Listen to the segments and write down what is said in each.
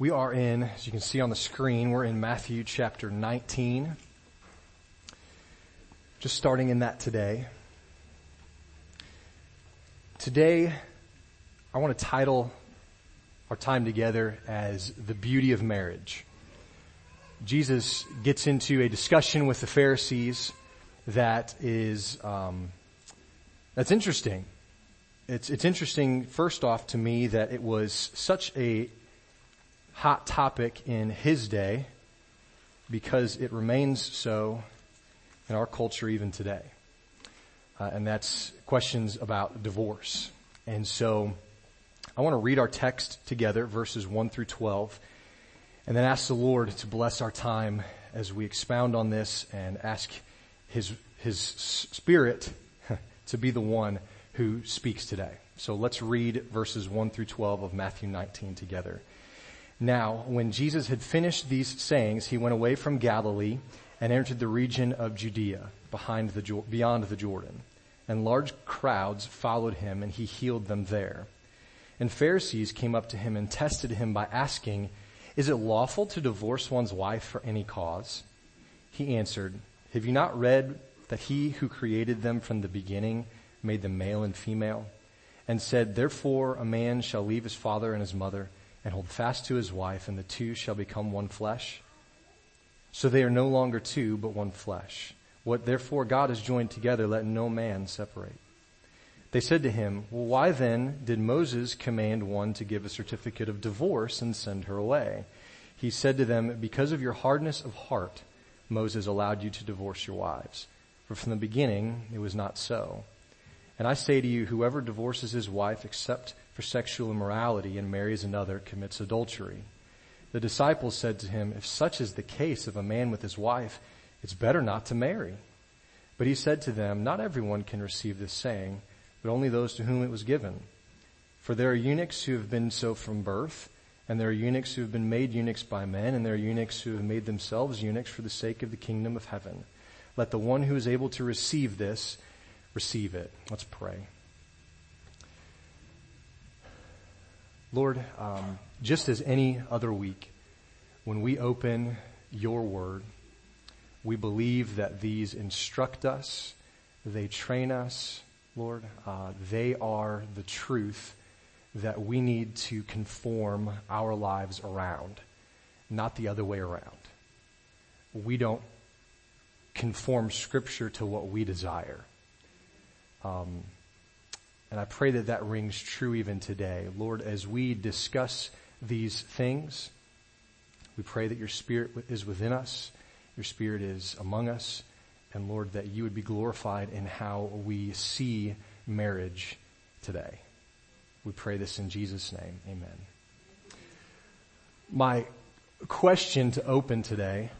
We are in, as you can see on the screen, we're in Matthew chapter 19. Just starting in that today. Today, I want to title our time together as The Beauty of Marriage. Jesus gets into a discussion with the Pharisees that is, um, that's interesting. It's, it's interesting, first off, to me that it was such a hot topic in his day because it remains so in our culture even today. Uh, and that's questions about divorce. And so I want to read our text together, verses 1 through 12, and then ask the Lord to bless our time as we expound on this and ask his, his spirit to be the one who speaks today. So let's read verses 1 through 12 of Matthew 19 together. Now, when Jesus had finished these sayings, he went away from Galilee and entered the region of Judea behind the, beyond the Jordan. And large crowds followed him and he healed them there. And Pharisees came up to him and tested him by asking, is it lawful to divorce one's wife for any cause? He answered, have you not read that he who created them from the beginning made them male and female and said, therefore a man shall leave his father and his mother and hold fast to his wife, and the two shall become one flesh. So they are no longer two, but one flesh. What therefore God has joined together, let no man separate. They said to him, well, why then did Moses command one to give a certificate of divorce and send her away? He said to them, because of your hardness of heart, Moses allowed you to divorce your wives. For from the beginning, it was not so. And I say to you, whoever divorces his wife except for sexual immorality and marries another commits adultery. The disciples said to him, if such is the case of a man with his wife, it's better not to marry. But he said to them, not everyone can receive this saying, but only those to whom it was given. For there are eunuchs who have been so from birth, and there are eunuchs who have been made eunuchs by men, and there are eunuchs who have made themselves eunuchs for the sake of the kingdom of heaven. Let the one who is able to receive this receive it. Let's pray. Lord, um, just as any other week, when we open your word, we believe that these instruct us, they train us, Lord. Uh, they are the truth that we need to conform our lives around, not the other way around. We don't conform scripture to what we desire. Um, and I pray that that rings true even today. Lord, as we discuss these things, we pray that your spirit is within us, your spirit is among us, and Lord, that you would be glorified in how we see marriage today. We pray this in Jesus' name. Amen. My question to open today,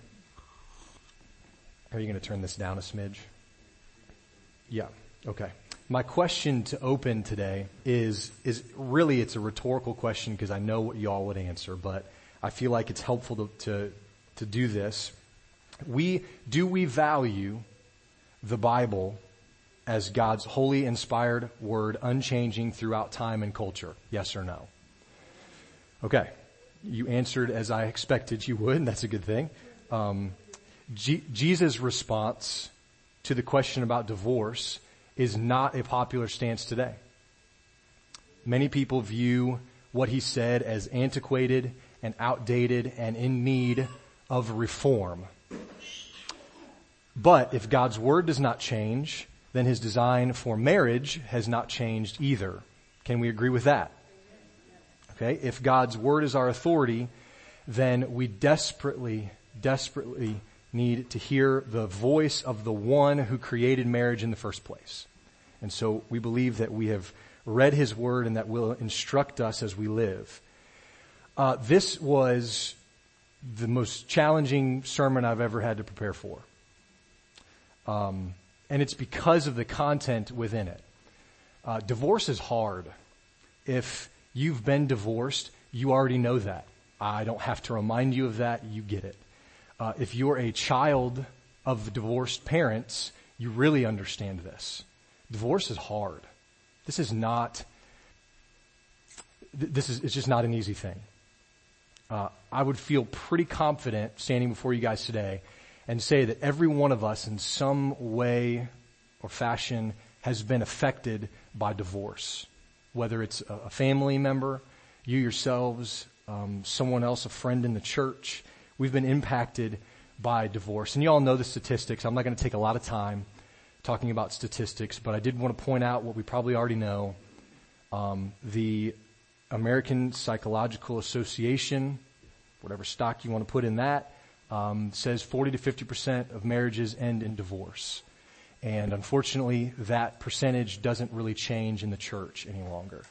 are you going to turn this down a smidge? Yeah. Okay. My question to open today is, is really, it's a rhetorical question because I know what y'all would answer, but I feel like it's helpful to, to, to do this. We, do we value the Bible as God's holy inspired word, unchanging throughout time and culture? Yes or no? Okay. You answered as I expected you would, and that's a good thing. Um, G- Jesus' response to the question about divorce is not a popular stance today. Many people view what he said as antiquated and outdated and in need of reform. But if God's word does not change, then his design for marriage has not changed either. Can we agree with that? Okay. If God's word is our authority, then we desperately, desperately need to hear the voice of the one who created marriage in the first place. And so we believe that we have read his word and that will instruct us as we live. Uh, this was the most challenging sermon I've ever had to prepare for. Um, and it's because of the content within it. Uh, divorce is hard. If you've been divorced, you already know that. I don't have to remind you of that. You get it. Uh, if you're a child of divorced parents, you really understand this. Divorce is hard. This is not, this is, it's just not an easy thing. uh, I would feel pretty confident standing before you guys today and say that every one of us in some way or fashion has been affected by divorce. Whether it's a family member, you yourselves, um, someone else, a friend in the church, we've been impacted by divorce. And you all know the statistics. I'm not going to take a lot of time talking about statistics, but I did want to point out what we probably already know. Um, the American Psychological Association, whatever stock you want to put in that, um, says 40 to 50 percent of marriages end in divorce. And unfortunately, that percentage doesn't really change in the church any longer.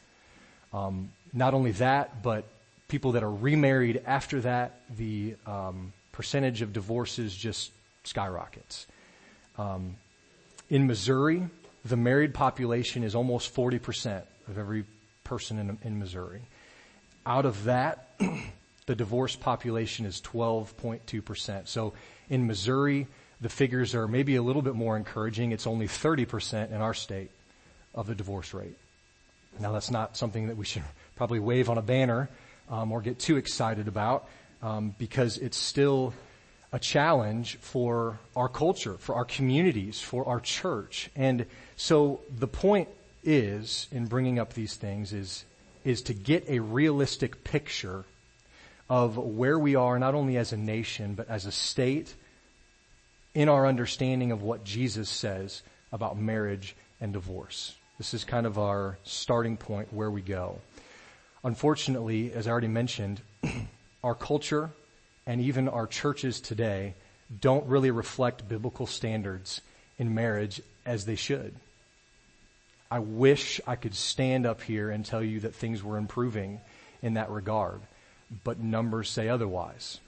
Um, not only that, but people that are remarried after that, the um, percentage of divorces just skyrockets. Um, in Missouri, the married population is almost 40% of every person in, in Missouri. Out of that, the divorced population is 12.2%. So in Missouri, the figures are maybe a little bit more encouraging. It's only 30% in our state of the divorce rate. Now that's not something that we should probably wave on a banner um, or get too excited about um, because it's still a challenge for our culture, for our communities, for our church. And so the point is, in bringing up these things, is, is to get a realistic picture of where we are, not only as a nation, but as a state, in our understanding of what Jesus says about marriage and divorce. This is kind of our starting point where we go. Unfortunately, as I already mentioned, our culture and even our churches today don't really reflect biblical standards in marriage as they should. I wish I could stand up here and tell you that things were improving in that regard, but numbers say otherwise.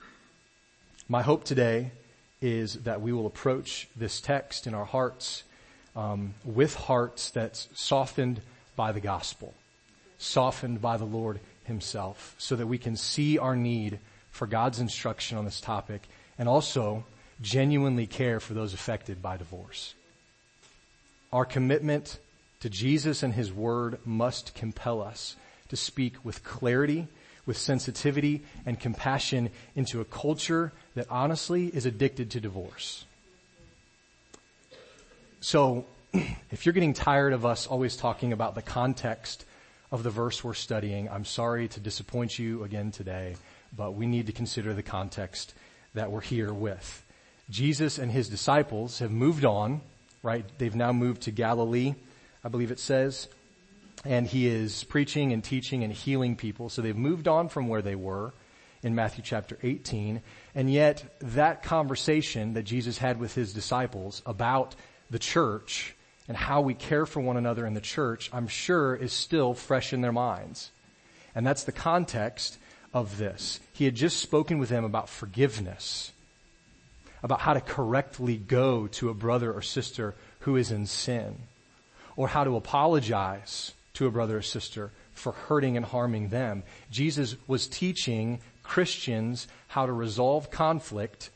My hope today is that we will approach this text in our hearts um, with hearts that's softened by the gospel, softened by the Lord Himself, so that we can see our need for God's instruction on this topic and also genuinely care for those affected by divorce. Our commitment to Jesus and His Word must compel us to speak with clarity, with sensitivity and compassion into a culture that honestly is addicted to divorce. So, if you're getting tired of us always talking about the context of the verse we're studying, I'm sorry to disappoint you again today but we need to consider the context that we're here with. Jesus and his disciples have moved on, right? They've now moved to Galilee, I believe it says, and he is preaching and teaching and healing people. So they've moved on from where they were in Matthew chapter 18. And yet that conversation that Jesus had with his disciples about the church and how we care for one another in the church, I'm sure is still fresh in their minds. And that's the context of this. He had just spoken with them about forgiveness, about how to correctly go to a brother or sister who is in sin, or how to apologize to a brother or sister for hurting and harming them. Jesus was teaching Christians how to resolve conflict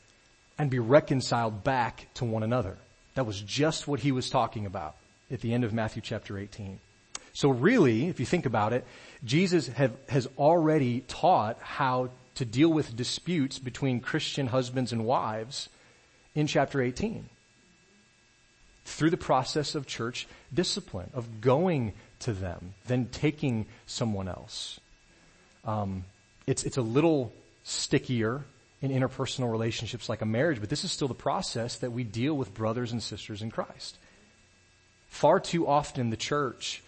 and be reconciled back to one another. That was just what he was talking about at the end of Matthew chapter 18. So really, if you think about it, Jesus have, has already taught how to deal with disputes between Christian husbands and wives in chapter 18. Through the process of church discipline, of going to them, then taking someone else. Um, it's, it's a little stickier in interpersonal relationships like a marriage, but this is still the process that we deal with brothers and sisters in Christ. Far too often the church,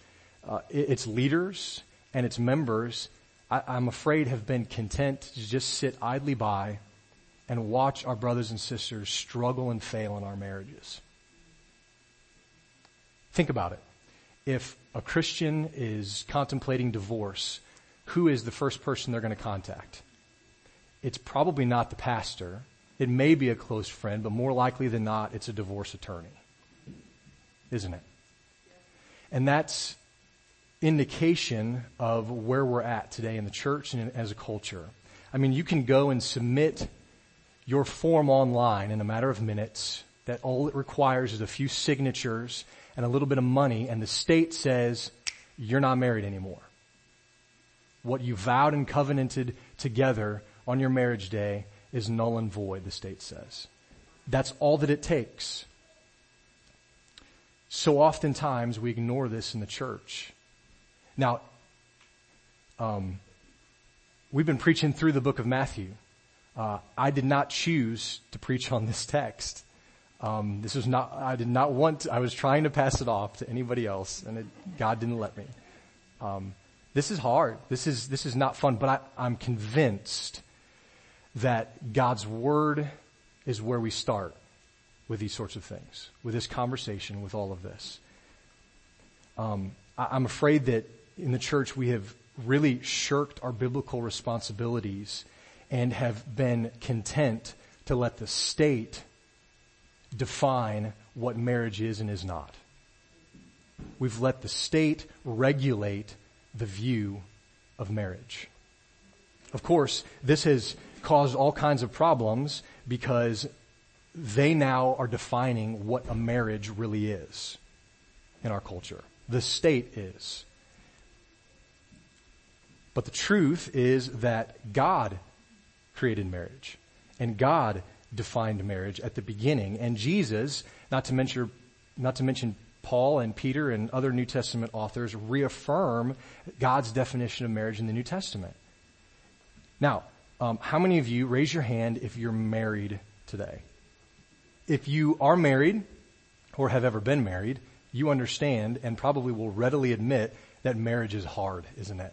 uh, its leaders and its members, I, I'm afraid, have been content to just sit idly by and watch our brothers and sisters struggle and fail in our marriages. Think about it. If a Christian is contemplating divorce, who is the first person they're going to contact? It's probably not the pastor. It may be a close friend, but more likely than not, it's a divorce attorney. Isn't it? And that's indication of where we're at today in the church and as a culture. I mean, you can go and submit your form online in a matter of minutes that all it requires is a few signatures and a little bit of money and the state says you're not married anymore. What you vowed and covenanted together on your marriage day is null and void, the state says. That's all that it takes. So oftentimes we ignore this in the church. Now, um, we've been preaching through the book of Matthew. Uh, I did not choose to preach on this text. Um, this was not. I did not want. To, I was trying to pass it off to anybody else, and it, God didn't let me. Um, this is hard. This is this is not fun. But I, I'm convinced that God's word is where we start with these sorts of things, with this conversation, with all of this. Um, I, I'm afraid that in the church we have really shirked our biblical responsibilities and have been content to let the state define what marriage is and is not. We've let the state regulate the view of marriage. Of course, this has caused all kinds of problems because they now are defining what a marriage really is in our culture. The state is. But the truth is that God created marriage and God defined marriage at the beginning and Jesus, not to mention, not to mention Paul and Peter and other New Testament authors reaffirm God's definition of marriage in the New Testament. Now, um, how many of you raise your hand if you're married today? If you are married or have ever been married, you understand and probably will readily admit that marriage is hard, isn't it?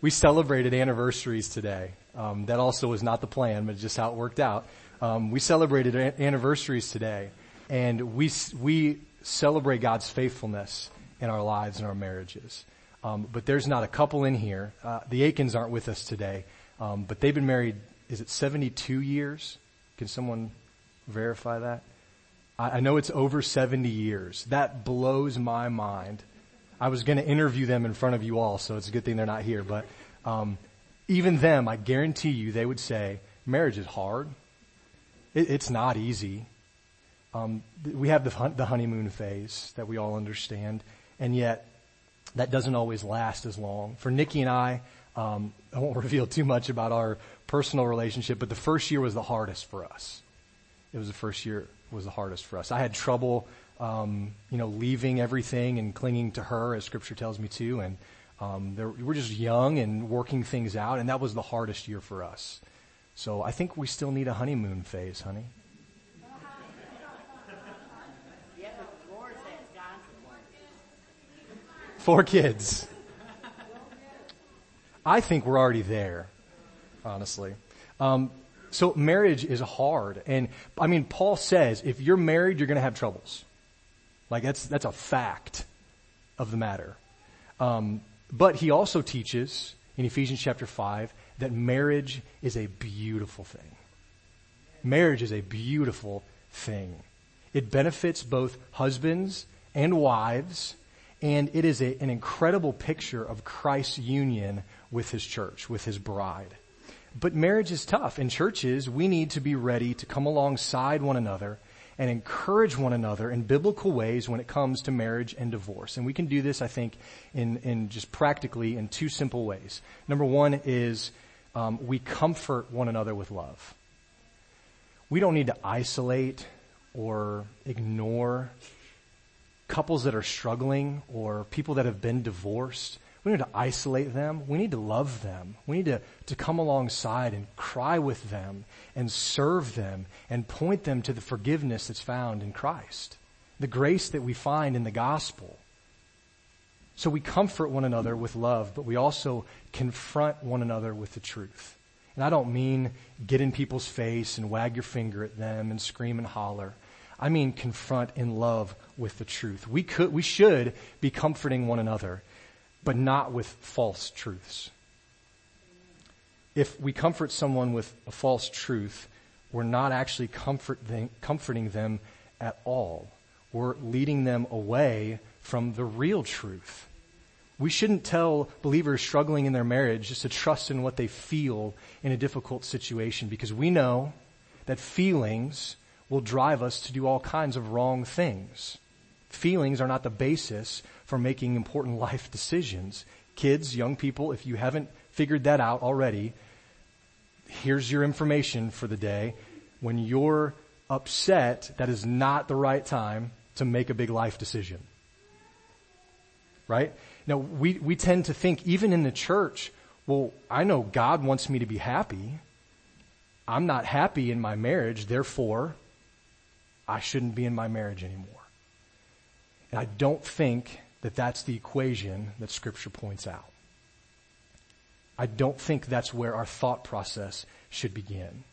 We celebrated anniversaries today. Um, that also was not the plan, but just how it worked out. Um, we celebrated anniversaries today, and we we celebrate God's faithfulness in our lives and our marriages. Um, but there's not a couple in here. Uh, the Aikens aren't with us today, um, but they've been married. Is it 72 years? Can someone verify that? I, I know it's over 70 years. That blows my mind. I was going to interview them in front of you all, so it's a good thing they're not here. But um, even them, I guarantee you, they would say marriage is hard. It, it's not easy. Um, we have the, the honeymoon phase that we all understand, and yet that doesn't always last as long. For Nikki and I, um, I won't reveal too much about our personal relationship, but the first year was the hardest for us. It was the first year was the hardest for us. I had trouble um, you know, leaving everything and clinging to her, as Scripture tells me to. And um, there, we're just young and working things out, and that was the hardest year for us. So I think we still need a honeymoon phase, honey. Four kids. I think we're already there, honestly. Um, so marriage is hard, and I mean, Paul says if you're married, you're going to have troubles. Like that's, that's a fact of the matter. Um, but he also teaches in Ephesians chapter 5 that marriage is a beautiful thing. Marriage is a beautiful thing. It benefits both husbands and wives, and it is a, an incredible picture of Christ's union with his church, with his bride. But marriage is tough. In churches, we need to be ready to come alongside one another and encourage one another in biblical ways when it comes to marriage and divorce. And we can do this, I think, in, in just practically in two simple ways. Number one is um, we comfort one another with love. We don't need to isolate or ignore couples that are struggling or people that have been divorced. We need to isolate them. We need to love them. We need to, to come alongside and cry with them and serve them and point them to the forgiveness that's found in Christ. The grace that we find in the gospel. So we comfort one another with love, but we also confront one another with the truth. And I don't mean get in people's face and wag your finger at them and scream and holler. I mean confront in love with the truth. We could, we should be comforting one another but not with false truths. If we comfort someone with a false truth, we're not actually comfort them, comforting them at all. We're leading them away from the real truth. We shouldn't tell believers struggling in their marriage just to trust in what they feel in a difficult situation because we know that feelings will drive us to do all kinds of wrong things. Feelings are not the basis for making important life decisions. Kids, young people, if you haven't figured that out already, here's your information for the day. When you're upset, that is not the right time to make a big life decision. Right? Now, we, we tend to think, even in the church, well, I know God wants me to be happy. I'm not happy in my marriage, therefore, I shouldn't be in my marriage anymore. And I don't think that that's the equation that Scripture points out. I don't think that's where our thought process should begin.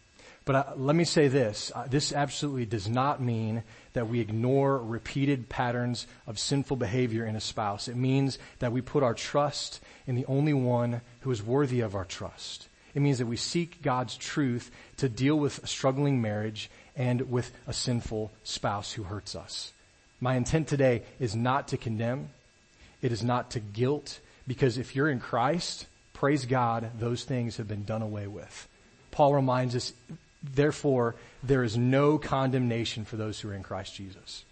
But uh, let me say this. Uh, this absolutely does not mean that we ignore repeated patterns of sinful behavior in a spouse. It means that we put our trust in the only one who is worthy of our trust. It means that we seek God's truth to deal with a struggling marriage and with a sinful spouse who hurts us. My intent today is not to condemn. It is not to guilt because if you're in Christ, praise God, those things have been done away with. Paul reminds us Therefore, there is no condemnation for those who are in Christ Jesus.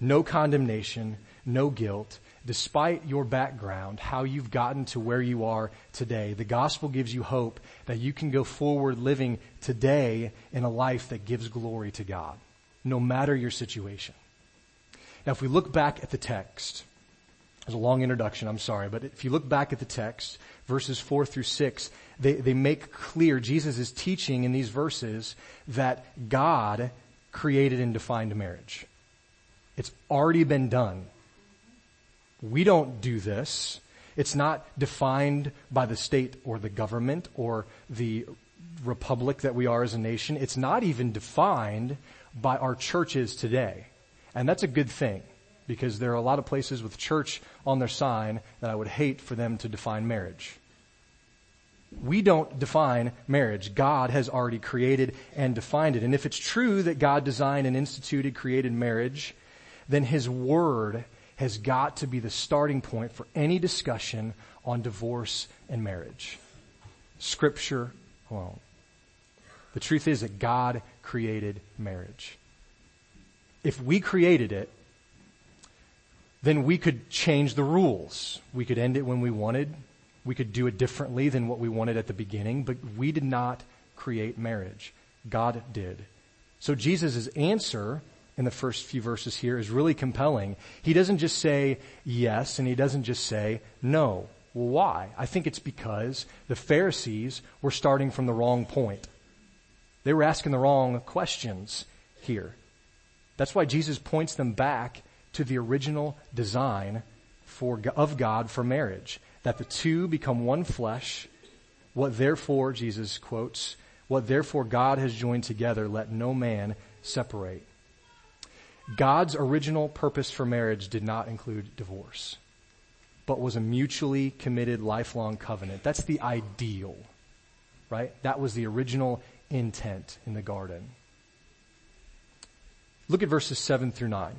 No condemnation, no guilt. Despite your background, how you've gotten to where you are today, the gospel gives you hope that you can go forward living today in a life that gives glory to God, no matter your situation. Now, if we look back at the text, there's a long introduction, I'm sorry, but if you look back at the text, verses 4 through 6, they, they make clear, Jesus is teaching in these verses that God created and defined marriage. It's already been done. We don't do this. It's not defined by the state or the government or the republic that we are as a nation. It's not even defined by our churches today. And that's a good thing because there are a lot of places with church on their sign that I would hate for them to define marriage. We don't define marriage. God has already created and defined it. And if it's true that God designed and instituted, created marriage, then His Word has got to be the starting point for any discussion on divorce and marriage. Scripture alone. The truth is that God created marriage. If we created it, then we could change the rules. We could end it when we wanted. We could do it differently than what we wanted at the beginning, but we did not create marriage. God did. So Jesus' answer in the first few verses here is really compelling. He doesn't just say yes and he doesn't just say no. Well, why? I think it's because the Pharisees were starting from the wrong point. They were asking the wrong questions here. That's why Jesus points them back to the original design for, of God for marriage that the two become one flesh. What therefore, Jesus quotes, what therefore God has joined together, let no man separate. God's original purpose for marriage did not include divorce, but was a mutually committed lifelong covenant. That's the ideal, right? That was the original intent in the garden. Look at verses 7 through 9.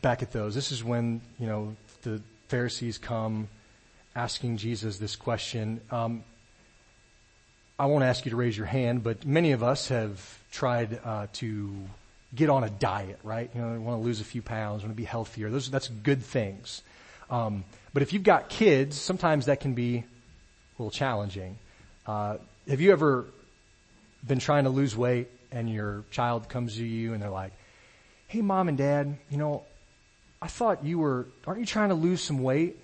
Back at those. This is when, you know, the Pharisees come asking Jesus this question. Um, I won't ask you to raise your hand, but many of us have tried uh, to get on a diet, right? You know, want to lose a few pounds, want to be healthier. Those that's good things. Um, but if you've got kids, sometimes that can be a little challenging. Uh, have you ever been trying to lose weight and your child comes to you and they're like, "Hey, mom and dad, you know, I thought you were, aren't you trying to lose some weight?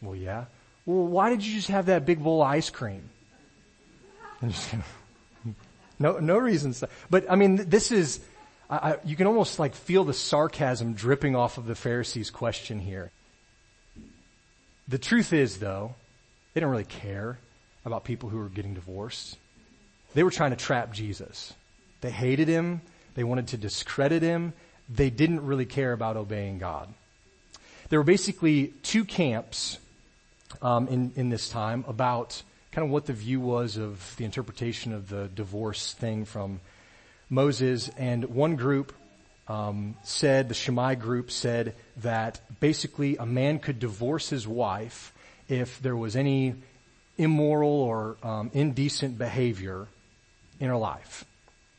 Well, yeah. Well, why did you just have that big bowl of ice cream? no, no reasons. But I mean, this is, I, you can almost like feel the sarcasm dripping off of the Pharisees' question here. The truth is, though, they didn't really care about people who were getting divorced. They were trying to trap Jesus. They hated him. They wanted to discredit him they didn't really care about obeying God. There were basically two camps um, in, in this time about kind of what the view was of the interpretation of the divorce thing from Moses. And one group um, said, the Shammai group said that basically a man could divorce his wife if there was any immoral or um, indecent behavior in her life.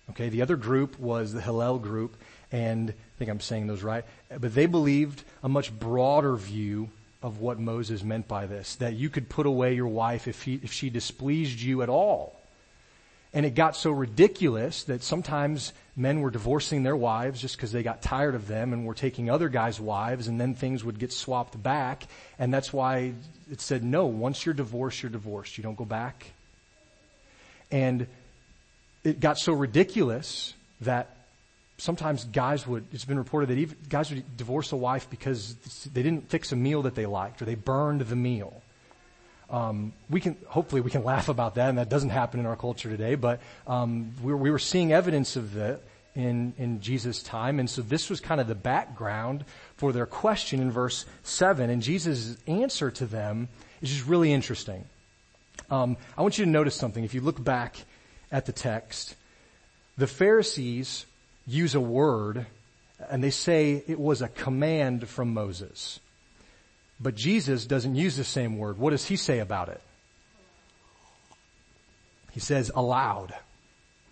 Okay, the other group was the Hillel group, and I think I'm saying those right, but they believed a much broader view of what Moses meant by this, that you could put away your wife if, he, if she displeased you at all. And it got so ridiculous that sometimes men were divorcing their wives just because they got tired of them and were taking other guys' wives and then things would get swapped back. And that's why it said, no, once you're divorced, you're divorced. You don't go back. And it got so ridiculous that sometimes guys would, it's been reported that even guys would divorce a wife because they didn't fix a meal that they liked or they burned the meal. Um, we can hopefully we can laugh about that, and that doesn't happen in our culture today. But um, we, were, we were seeing evidence of that in in Jesus' time, and so this was kind of the background for their question in verse seven. And Jesus' answer to them is just really interesting. Um, I want you to notice something. If you look back at the text, the Pharisees use a word, and they say it was a command from Moses. But Jesus doesn't use the same word. What does he say about it? He says allowed.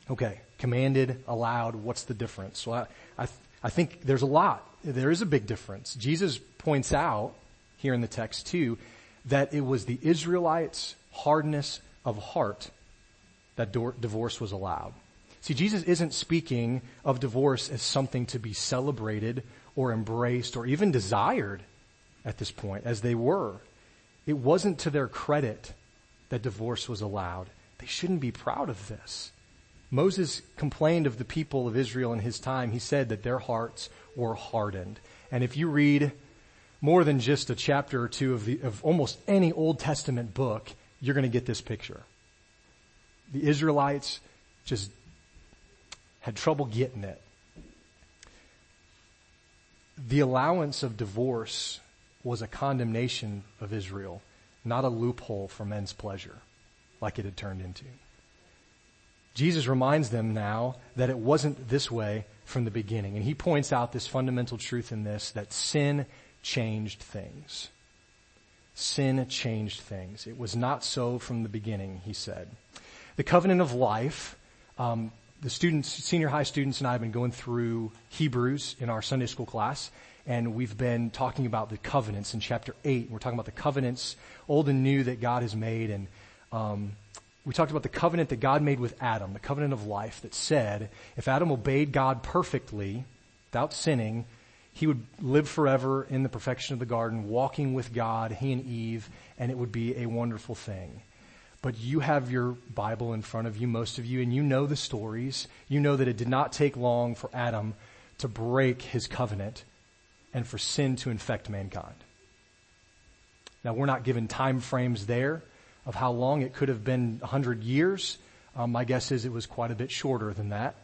Okay, commanded, allowed, what's the difference? Well, I, I, I think there's a lot. There is a big difference. Jesus points out here in the text too that it was the Israelites' hardness of heart that divorce was allowed. See, Jesus isn't speaking of divorce as something to be celebrated or embraced or even desired at this point, as they were. It wasn't to their credit that divorce was allowed. They shouldn't be proud of this. Moses complained of the people of Israel in his time. He said that their hearts were hardened. And if you read more than just a chapter or two of, the, of almost any Old Testament book, you're going to get this picture. The Israelites just had trouble getting it. The allowance of divorce was a condemnation of Israel, not a loophole for men's pleasure, like it had turned into. Jesus reminds them now that it wasn't this way from the beginning. And he points out this fundamental truth in this, that sin changed things. Sin changed things. It was not so from the beginning, he said. The covenant of life, um, the students, senior high students and I have been going through Hebrews in our Sunday school class and we've been talking about the covenants in chapter 8. We're talking about the covenants, old and new, that God has made. And um, we talked about the covenant that God made with Adam, the covenant of life that said if Adam obeyed God perfectly, without sinning, he would live forever in the perfection of the garden, walking with God, he and Eve, and it would be a wonderful thing. But you have your Bible in front of you, most of you, and you know the stories. You know that it did not take long for Adam to break his covenant and for sin to infect mankind. Now we're not given time frames there of how long it could have been 100 years. Um, my guess is it was quite a bit shorter than that.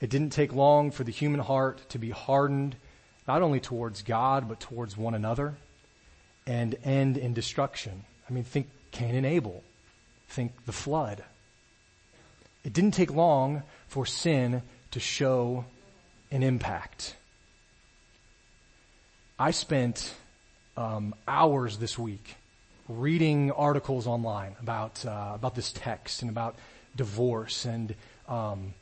It didn't take long for the human heart to be hardened, not only towards God, but towards one another, and end in destruction. I mean, think Cain and Abel. Think the flood. It didn't take long for sin to show an impact. I spent um, hours this week reading articles online about uh, about this text and about divorce and um,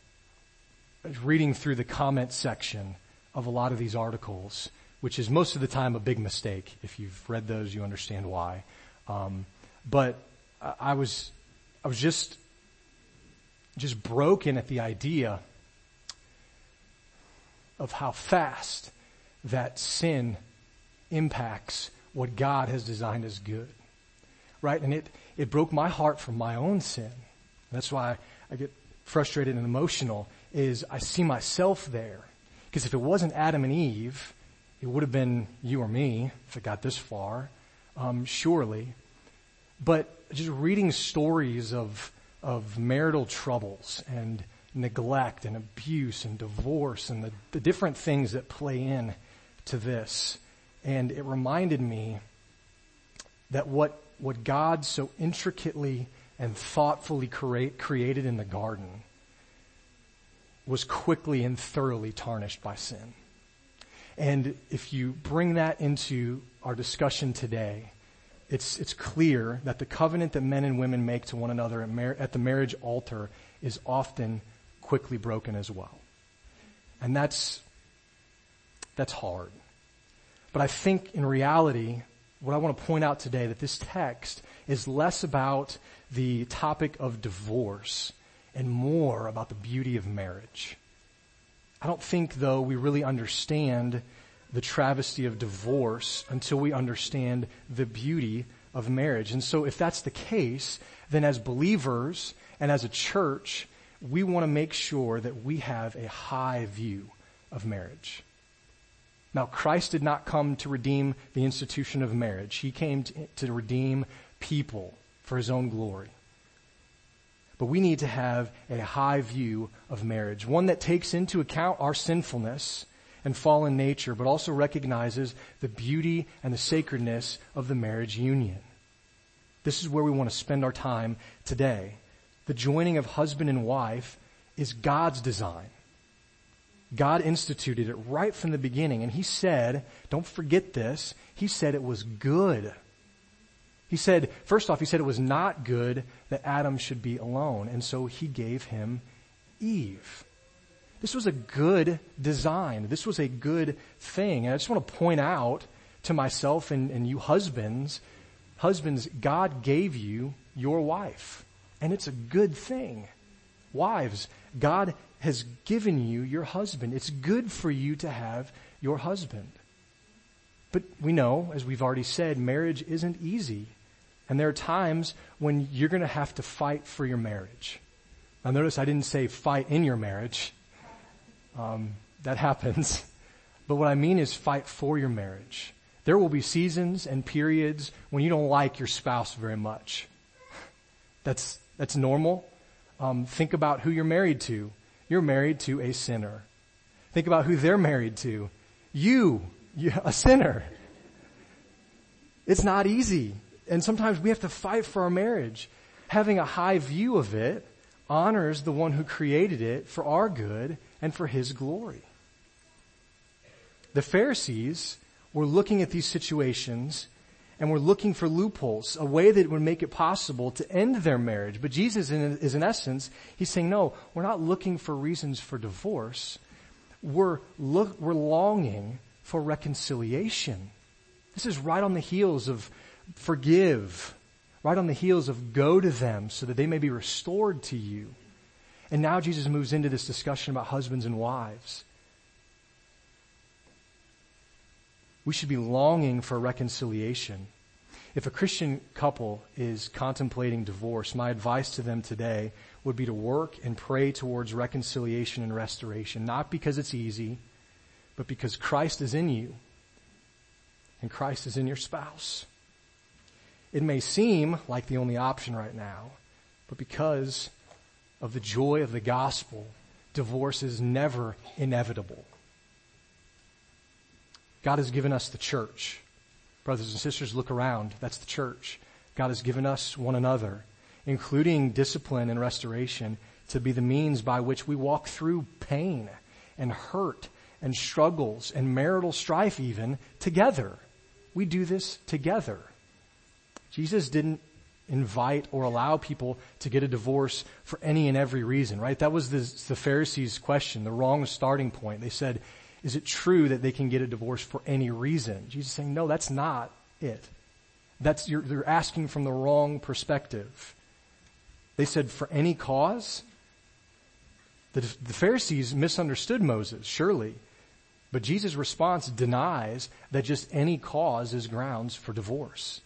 reading through the comment section of a lot of these articles, which is most of the time a big mistake. If you've read those, you understand why. Um, but I was I was just just broken at the idea of how fast that sin impacts what God has designed as good. Right? And it, it broke my heart from my own sin. That's why I get frustrated and emotional is I see myself there. Because if it wasn't Adam and Eve, it would have been you or me if it got this far, um, surely. But just reading stories of, of marital troubles and neglect and abuse and divorce and the, the different things that play in to this. And it reminded me that what, what God so intricately and thoughtfully create, created in the garden was quickly and thoroughly tarnished by sin. And if you bring that into our discussion today, it's, it's clear that the covenant that men and women make to one another at, mar- at the marriage altar is often quickly broken as well. And that's, that's hard. But I think in reality, what I want to point out today that this text is less about the topic of divorce and more about the beauty of marriage. I don't think though we really understand the travesty of divorce until we understand the beauty of marriage. And so if that's the case, then as believers and as a church, we want to make sure that we have a high view of marriage. Now, Christ did not come to redeem the institution of marriage. He came to, redeem people for his own glory. But we need to have a high view of marriage, one that takes into account our sinfulness and fallen nature, but also recognizes the beauty and the sacredness of the marriage union. This is where we want to spend our time today. The joining of husband and wife is God's design. God instituted it right from the beginning. And he said, don't forget this, he said it was good. He said, first off, he said it was not good that Adam should be alone. And so he gave him Eve. This was a good design. This was a good thing. And I just want to point out to myself and, and you husbands, husbands, God gave you your wife. And it's a good thing. Wives, God has given you your husband. It's good for you to have your husband. But we know, as we've already said, marriage isn't easy. And there are times when you're going to have to fight for your marriage. Now notice I didn't say fight in your marriage. Um, that happens. But what I mean is fight for your marriage. There will be seasons and periods when you don't like your spouse very much. That's, that's normal. Um, think about who you're married to. You're married to a sinner. Think about who they're married to. You, you a sinner. It's not easy. And sometimes we have to fight for our marriage. Having a high view of it honors the one who created it for our good and for his glory. The Pharisees were looking at these situations and were looking for loopholes, a way that would make it possible to end their marriage. But Jesus is in essence, he's saying, no, we're not looking for reasons for divorce. We're, look, we're longing for reconciliation. This is right on the heels of forgive, right on the heels of go to them so that they may be restored to you. And now Jesus moves into this discussion about husbands and wives. We should be longing for reconciliation. If a Christian couple is contemplating divorce, my advice to them today would be to work and pray towards reconciliation and restoration, not because it's easy, but because Christ is in you and Christ is in your spouse. It may seem like the only option right now, but because of the joy of the gospel, divorce is never inevitable. God has given us the church. Brothers and sisters, look around. That's the church. God has given us one another, including discipline and restoration, to be the means by which we walk through pain and hurt and struggles and marital strife even together. We do this together. Jesus didn't invite or allow people to get a divorce for any and every reason, right? That was the, the Pharisees' question, the wrong starting point. They said, is it true that they can get a divorce for any reason? Jesus is saying, no, that's not it. That's, you're, you're asking from the wrong perspective. They said, for any cause? The, the Pharisees misunderstood Moses, surely. But Jesus' response denies that just any cause is grounds for divorce.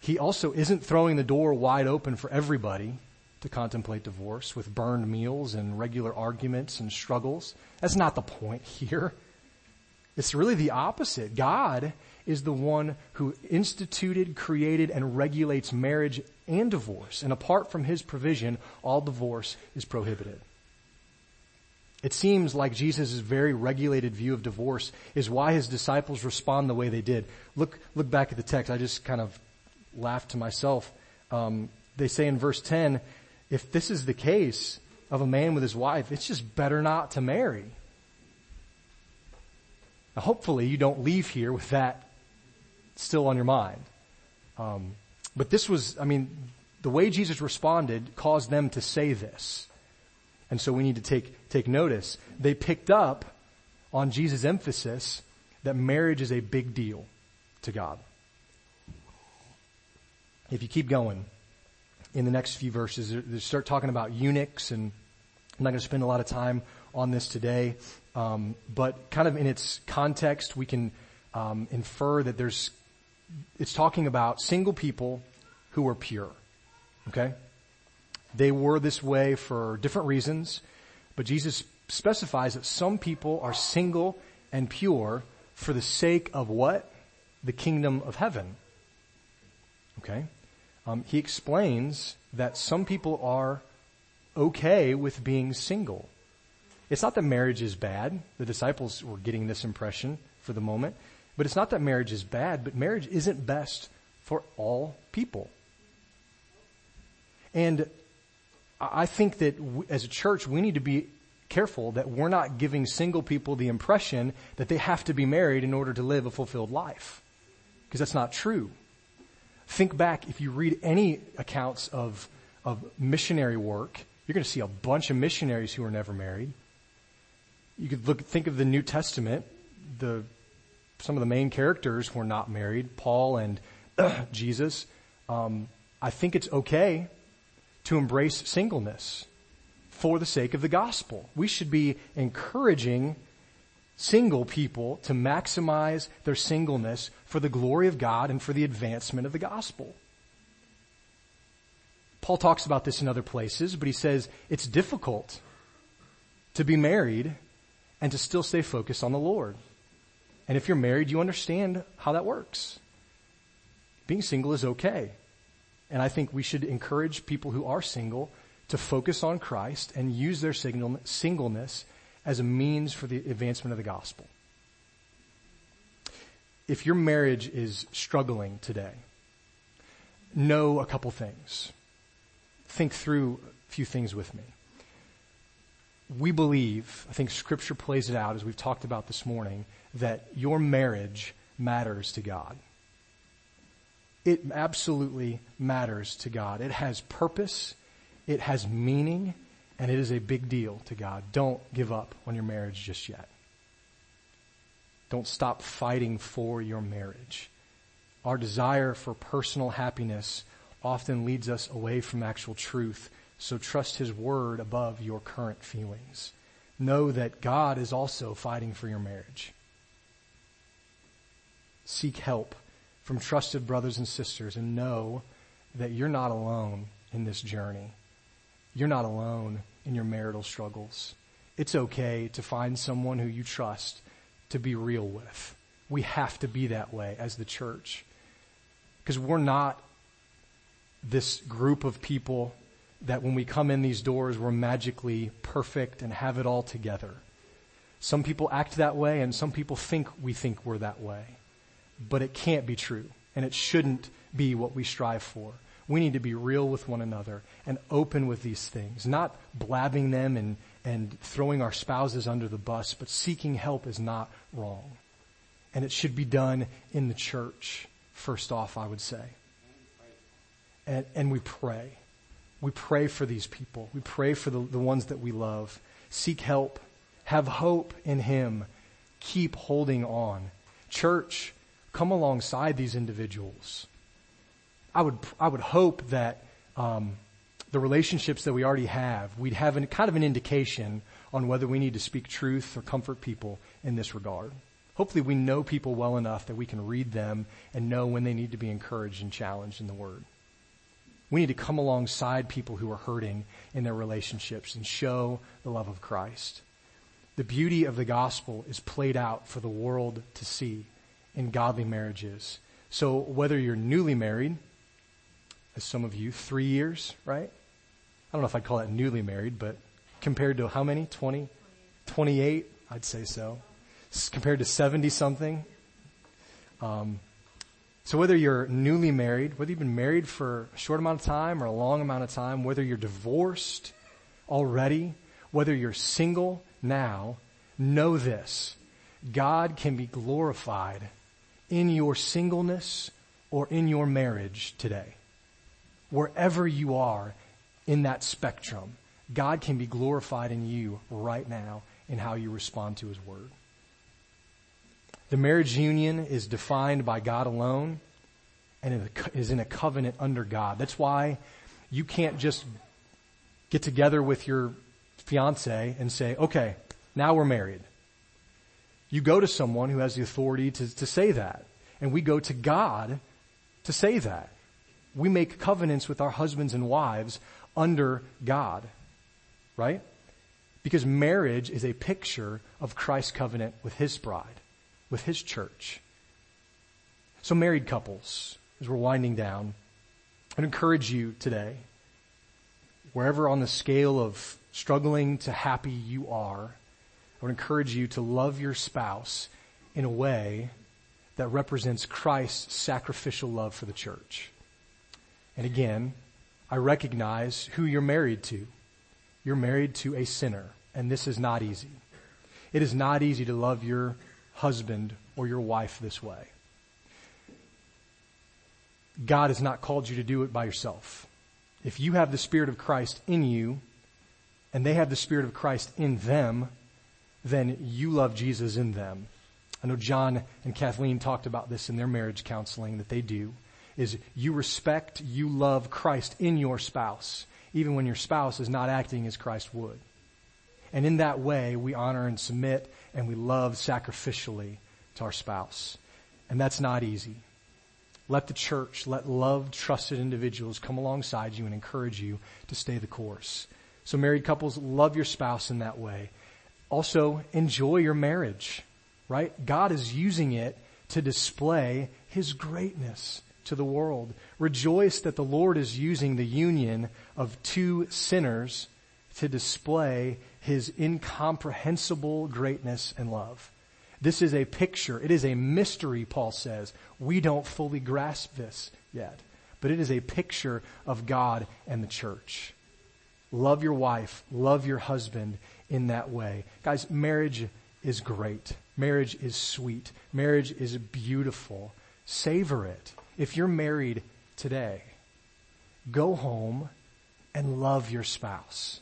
He also isn't throwing the door wide open for everybody to contemplate divorce with burned meals and regular arguments and struggles. That's not the point here. It's really the opposite. God is the one who instituted, created, and regulates marriage and divorce. And apart from his provision, all divorce is prohibited. It seems like Jesus' very regulated view of divorce is why his disciples respond the way they did. Look, look back at the text. I just kind of laughed to myself. Um, they say in verse 10, if this is the case of a man with his wife, it's just better not to marry. Now, hopefully you don't leave here with that still on your mind. Um, but this was, I mean, the way Jesus responded caused them to say this. And so we need to take, take notice. They picked up on Jesus' emphasis that marriage is a big deal. to God. If you keep going in the next few verses, they start talking about eunuchs and I'm not going to spend a lot of time on this today, um, but kind of in its context, we can um, infer that there's it's talking about single people who were pure. Okay, they were this way for different reasons, but Jesus specifies that some people are single and pure for the sake of what? The kingdom of heaven. Okay, um, he explains that some people are okay with being single. It's not that marriage is bad. The disciples were getting this impression for the moment. But it's not that marriage is bad, but marriage isn't best for all people. And I think that as a church, we need to be careful that we're not giving single people the impression that they have to be married in order to live a fulfilled life. Because that's not true. Think back, if you read any accounts of, of missionary work, you're going to see a bunch of missionaries who are never married. You could look, think of the New Testament. The, some of the main characters were not married, Paul and Jesus. Um, I think it's okay to embrace singleness for the sake of the gospel. We should be encouraging single people to maximize their singleness for the glory of God and for the advancement of the gospel. Paul talks about this in other places, but he says it's difficult to be married and to still stay focused on the Lord. And if you're married, you understand how that works. Being single is okay. And I think we should encourage people who are single to focus on Christ and use their singleness as a means for the advancement of the gospel. If your marriage is struggling today, know a couple things think through a few things with me. We believe, I think scripture plays it out as we've talked about this morning, that your marriage matters to God. It absolutely matters to God. It has purpose, it has meaning, and it is a big deal to God. Don't give up on your marriage just yet. Don't stop fighting for your marriage. Our desire for personal happiness often leads us away from actual truth. So trust His word above your current feelings. Know that God is also fighting for your marriage. Seek help from trusted brothers and sisters and know that you're not alone in this journey. You're not alone in your marital struggles. It's okay to find someone who you trust to be real with. We have to be that way as the church. Because we're not this group of people that when we come in these doors, we're magically perfect and have it all together. Some people act that way and some people think we think we're that way. But it can't be true and it shouldn't be what we strive for. We need to be real with one another and open with these things, not blabbing them and, and throwing our spouses under the bus, but seeking help is not wrong. And it should be done in the church, first off, I would say and, and we pray. We pray for these people. We pray for the, the ones that we love. Seek help. Have hope in Him. Keep holding on. Church, come alongside these individuals. I would, I would hope that um, the relationships that we already have, we'd have an, kind of an indication on whether we need to speak truth or comfort people in this regard. Hopefully we know people well enough that we can read them and know when they need to be encouraged and challenged in the Word. We need to come alongside people who are hurting in their relationships and show the love of Christ. The beauty of the gospel is played out for the world to see in godly marriages. So whether you're newly married, as some of you, three years, right? I don't know if I'd call that newly married, but compared to how many? 20? 28? I'd say so. Compared to 70 something. Um, so whether you're newly married, whether you've been married for a short amount of time or a long amount of time, whether you're divorced already, whether you're single now, know this. God can be glorified in your singleness or in your marriage today. Wherever you are in that spectrum, God can be glorified in you right now in how you respond to His Word. The marriage union is defined by God alone and is in a covenant under God. That's why you can't just get together with your fiance and say, okay, now we're married. You go to someone who has the authority to, to say that. And we go to God to say that. We make covenants with our husbands and wives under God. Right? Because marriage is a picture of Christ's covenant with His bride, with His church. So married couples, as we're winding down, I'd encourage you today, wherever on the scale of struggling to happy you are, I would encourage you to love your spouse in a way that represents Christ's sacrificial love for the church. And again, I recognize who you're married to. You're married to a sinner, and this is not easy. It is not easy to love your husband or your wife this way. God has not called you to do it by yourself. If you have the Spirit of Christ in you, and they have the Spirit of Christ in them, then you love Jesus in them. I know John and Kathleen talked about this in their marriage counseling that they do, is you respect, you love Christ in your spouse, even when your spouse is not acting as Christ would. And in that way, we honor and submit and we love sacrificially to our spouse. And that's not easy. Let the church, let loved, trusted individuals come alongside you and encourage you to stay the course. So married couples, love your spouse in that way. Also, enjoy your marriage, right? God is using it to display His greatness to the world. Rejoice that the Lord is using the union of two sinners to display His incomprehensible greatness and love. This is a picture. It is a mystery, Paul says. We don't fully grasp this yet, but it is a picture of God and the church. Love your wife, love your husband in that way. Guys, marriage is great. Marriage is sweet. Marriage is beautiful. Savor it. If you're married today, go home and love your spouse.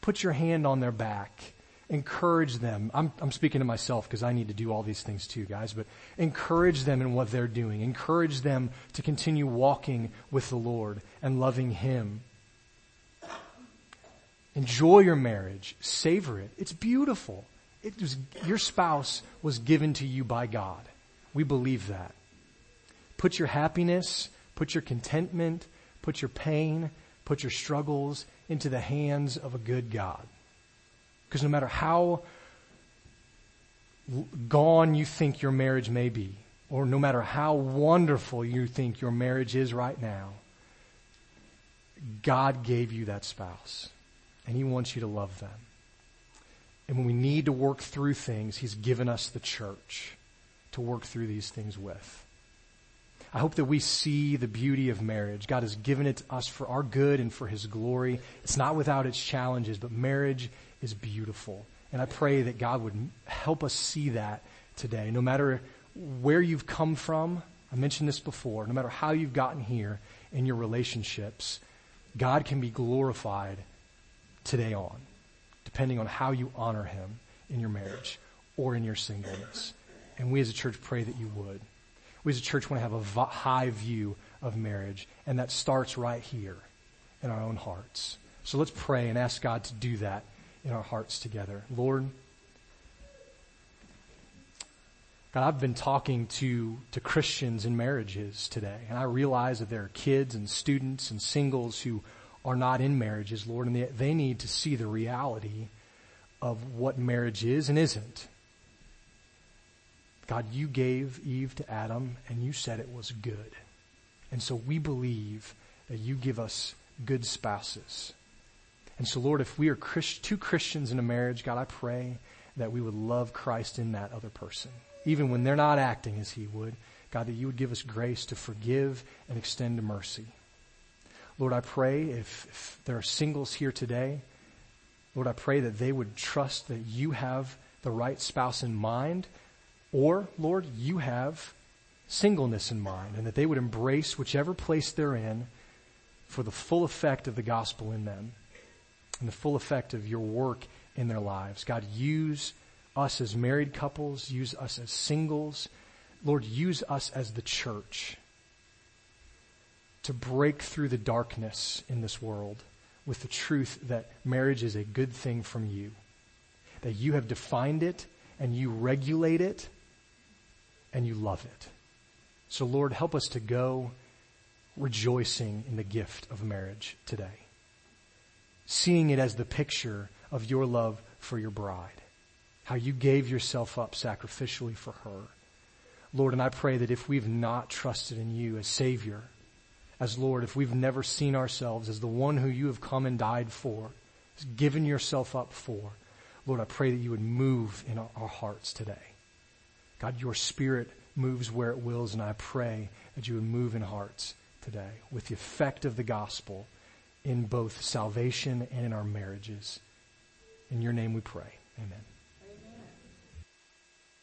Put your hand on their back. Encourage them. I'm, I'm speaking to myself because I need to do all these things too, guys, but encourage them in what they're doing. Encourage them to continue walking with the Lord and loving Him. Enjoy your marriage. Savor it. It's beautiful. It was, your spouse was given to you by God. We believe that. Put your happiness, put your contentment, put your pain, put your struggles into the hands of a good God. Because no matter how gone you think your marriage may be, or no matter how wonderful you think your marriage is right now, God gave you that spouse and He wants you to love them. And when we need to work through things, He's given us the church to work through these things with. I hope that we see the beauty of marriage. God has given it to us for our good and for His glory. It's not without its challenges, but marriage is beautiful. And I pray that God would help us see that today. No matter where you've come from, I mentioned this before, no matter how you've gotten here in your relationships, God can be glorified today on, depending on how you honor him in your marriage or in your singleness. And we as a church pray that you would. We as a church want to have a high view of marriage, and that starts right here in our own hearts. So let's pray and ask God to do that in our hearts together. Lord, God, I've been talking to, to Christians in marriages today, and I realize that there are kids and students and singles who are not in marriages, Lord, and they, they need to see the reality of what marriage is and isn't. God, you gave Eve to Adam and you said it was good. And so we believe that you give us good spouses. And so Lord, if we are Christ, two Christians in a marriage, God, I pray that we would love Christ in that other person. Even when they're not acting as he would, God, that you would give us grace to forgive and extend mercy. Lord, I pray if, if there are singles here today, Lord, I pray that they would trust that you have the right spouse in mind, or, Lord, you have singleness in mind, and that they would embrace whichever place they're in for the full effect of the gospel in them and the full effect of your work in their lives. God, use us as married couples, use us as singles. Lord, use us as the church to break through the darkness in this world with the truth that marriage is a good thing from you, that you have defined it and you regulate it and you love it. So Lord, help us to go rejoicing in the gift of marriage today, seeing it as the picture of your love for your bride, how you gave yourself up sacrificially for her. Lord, and I pray that if we've not trusted in you as Savior, as Lord, if we've never seen ourselves as the one who you have come and died for, given yourself up for, Lord, I pray that you would move in our hearts today. God, your spirit moves where it wills, and I pray that you would move in hearts today with the effect of the gospel in both salvation and in our marriages. In your name we pray. Amen.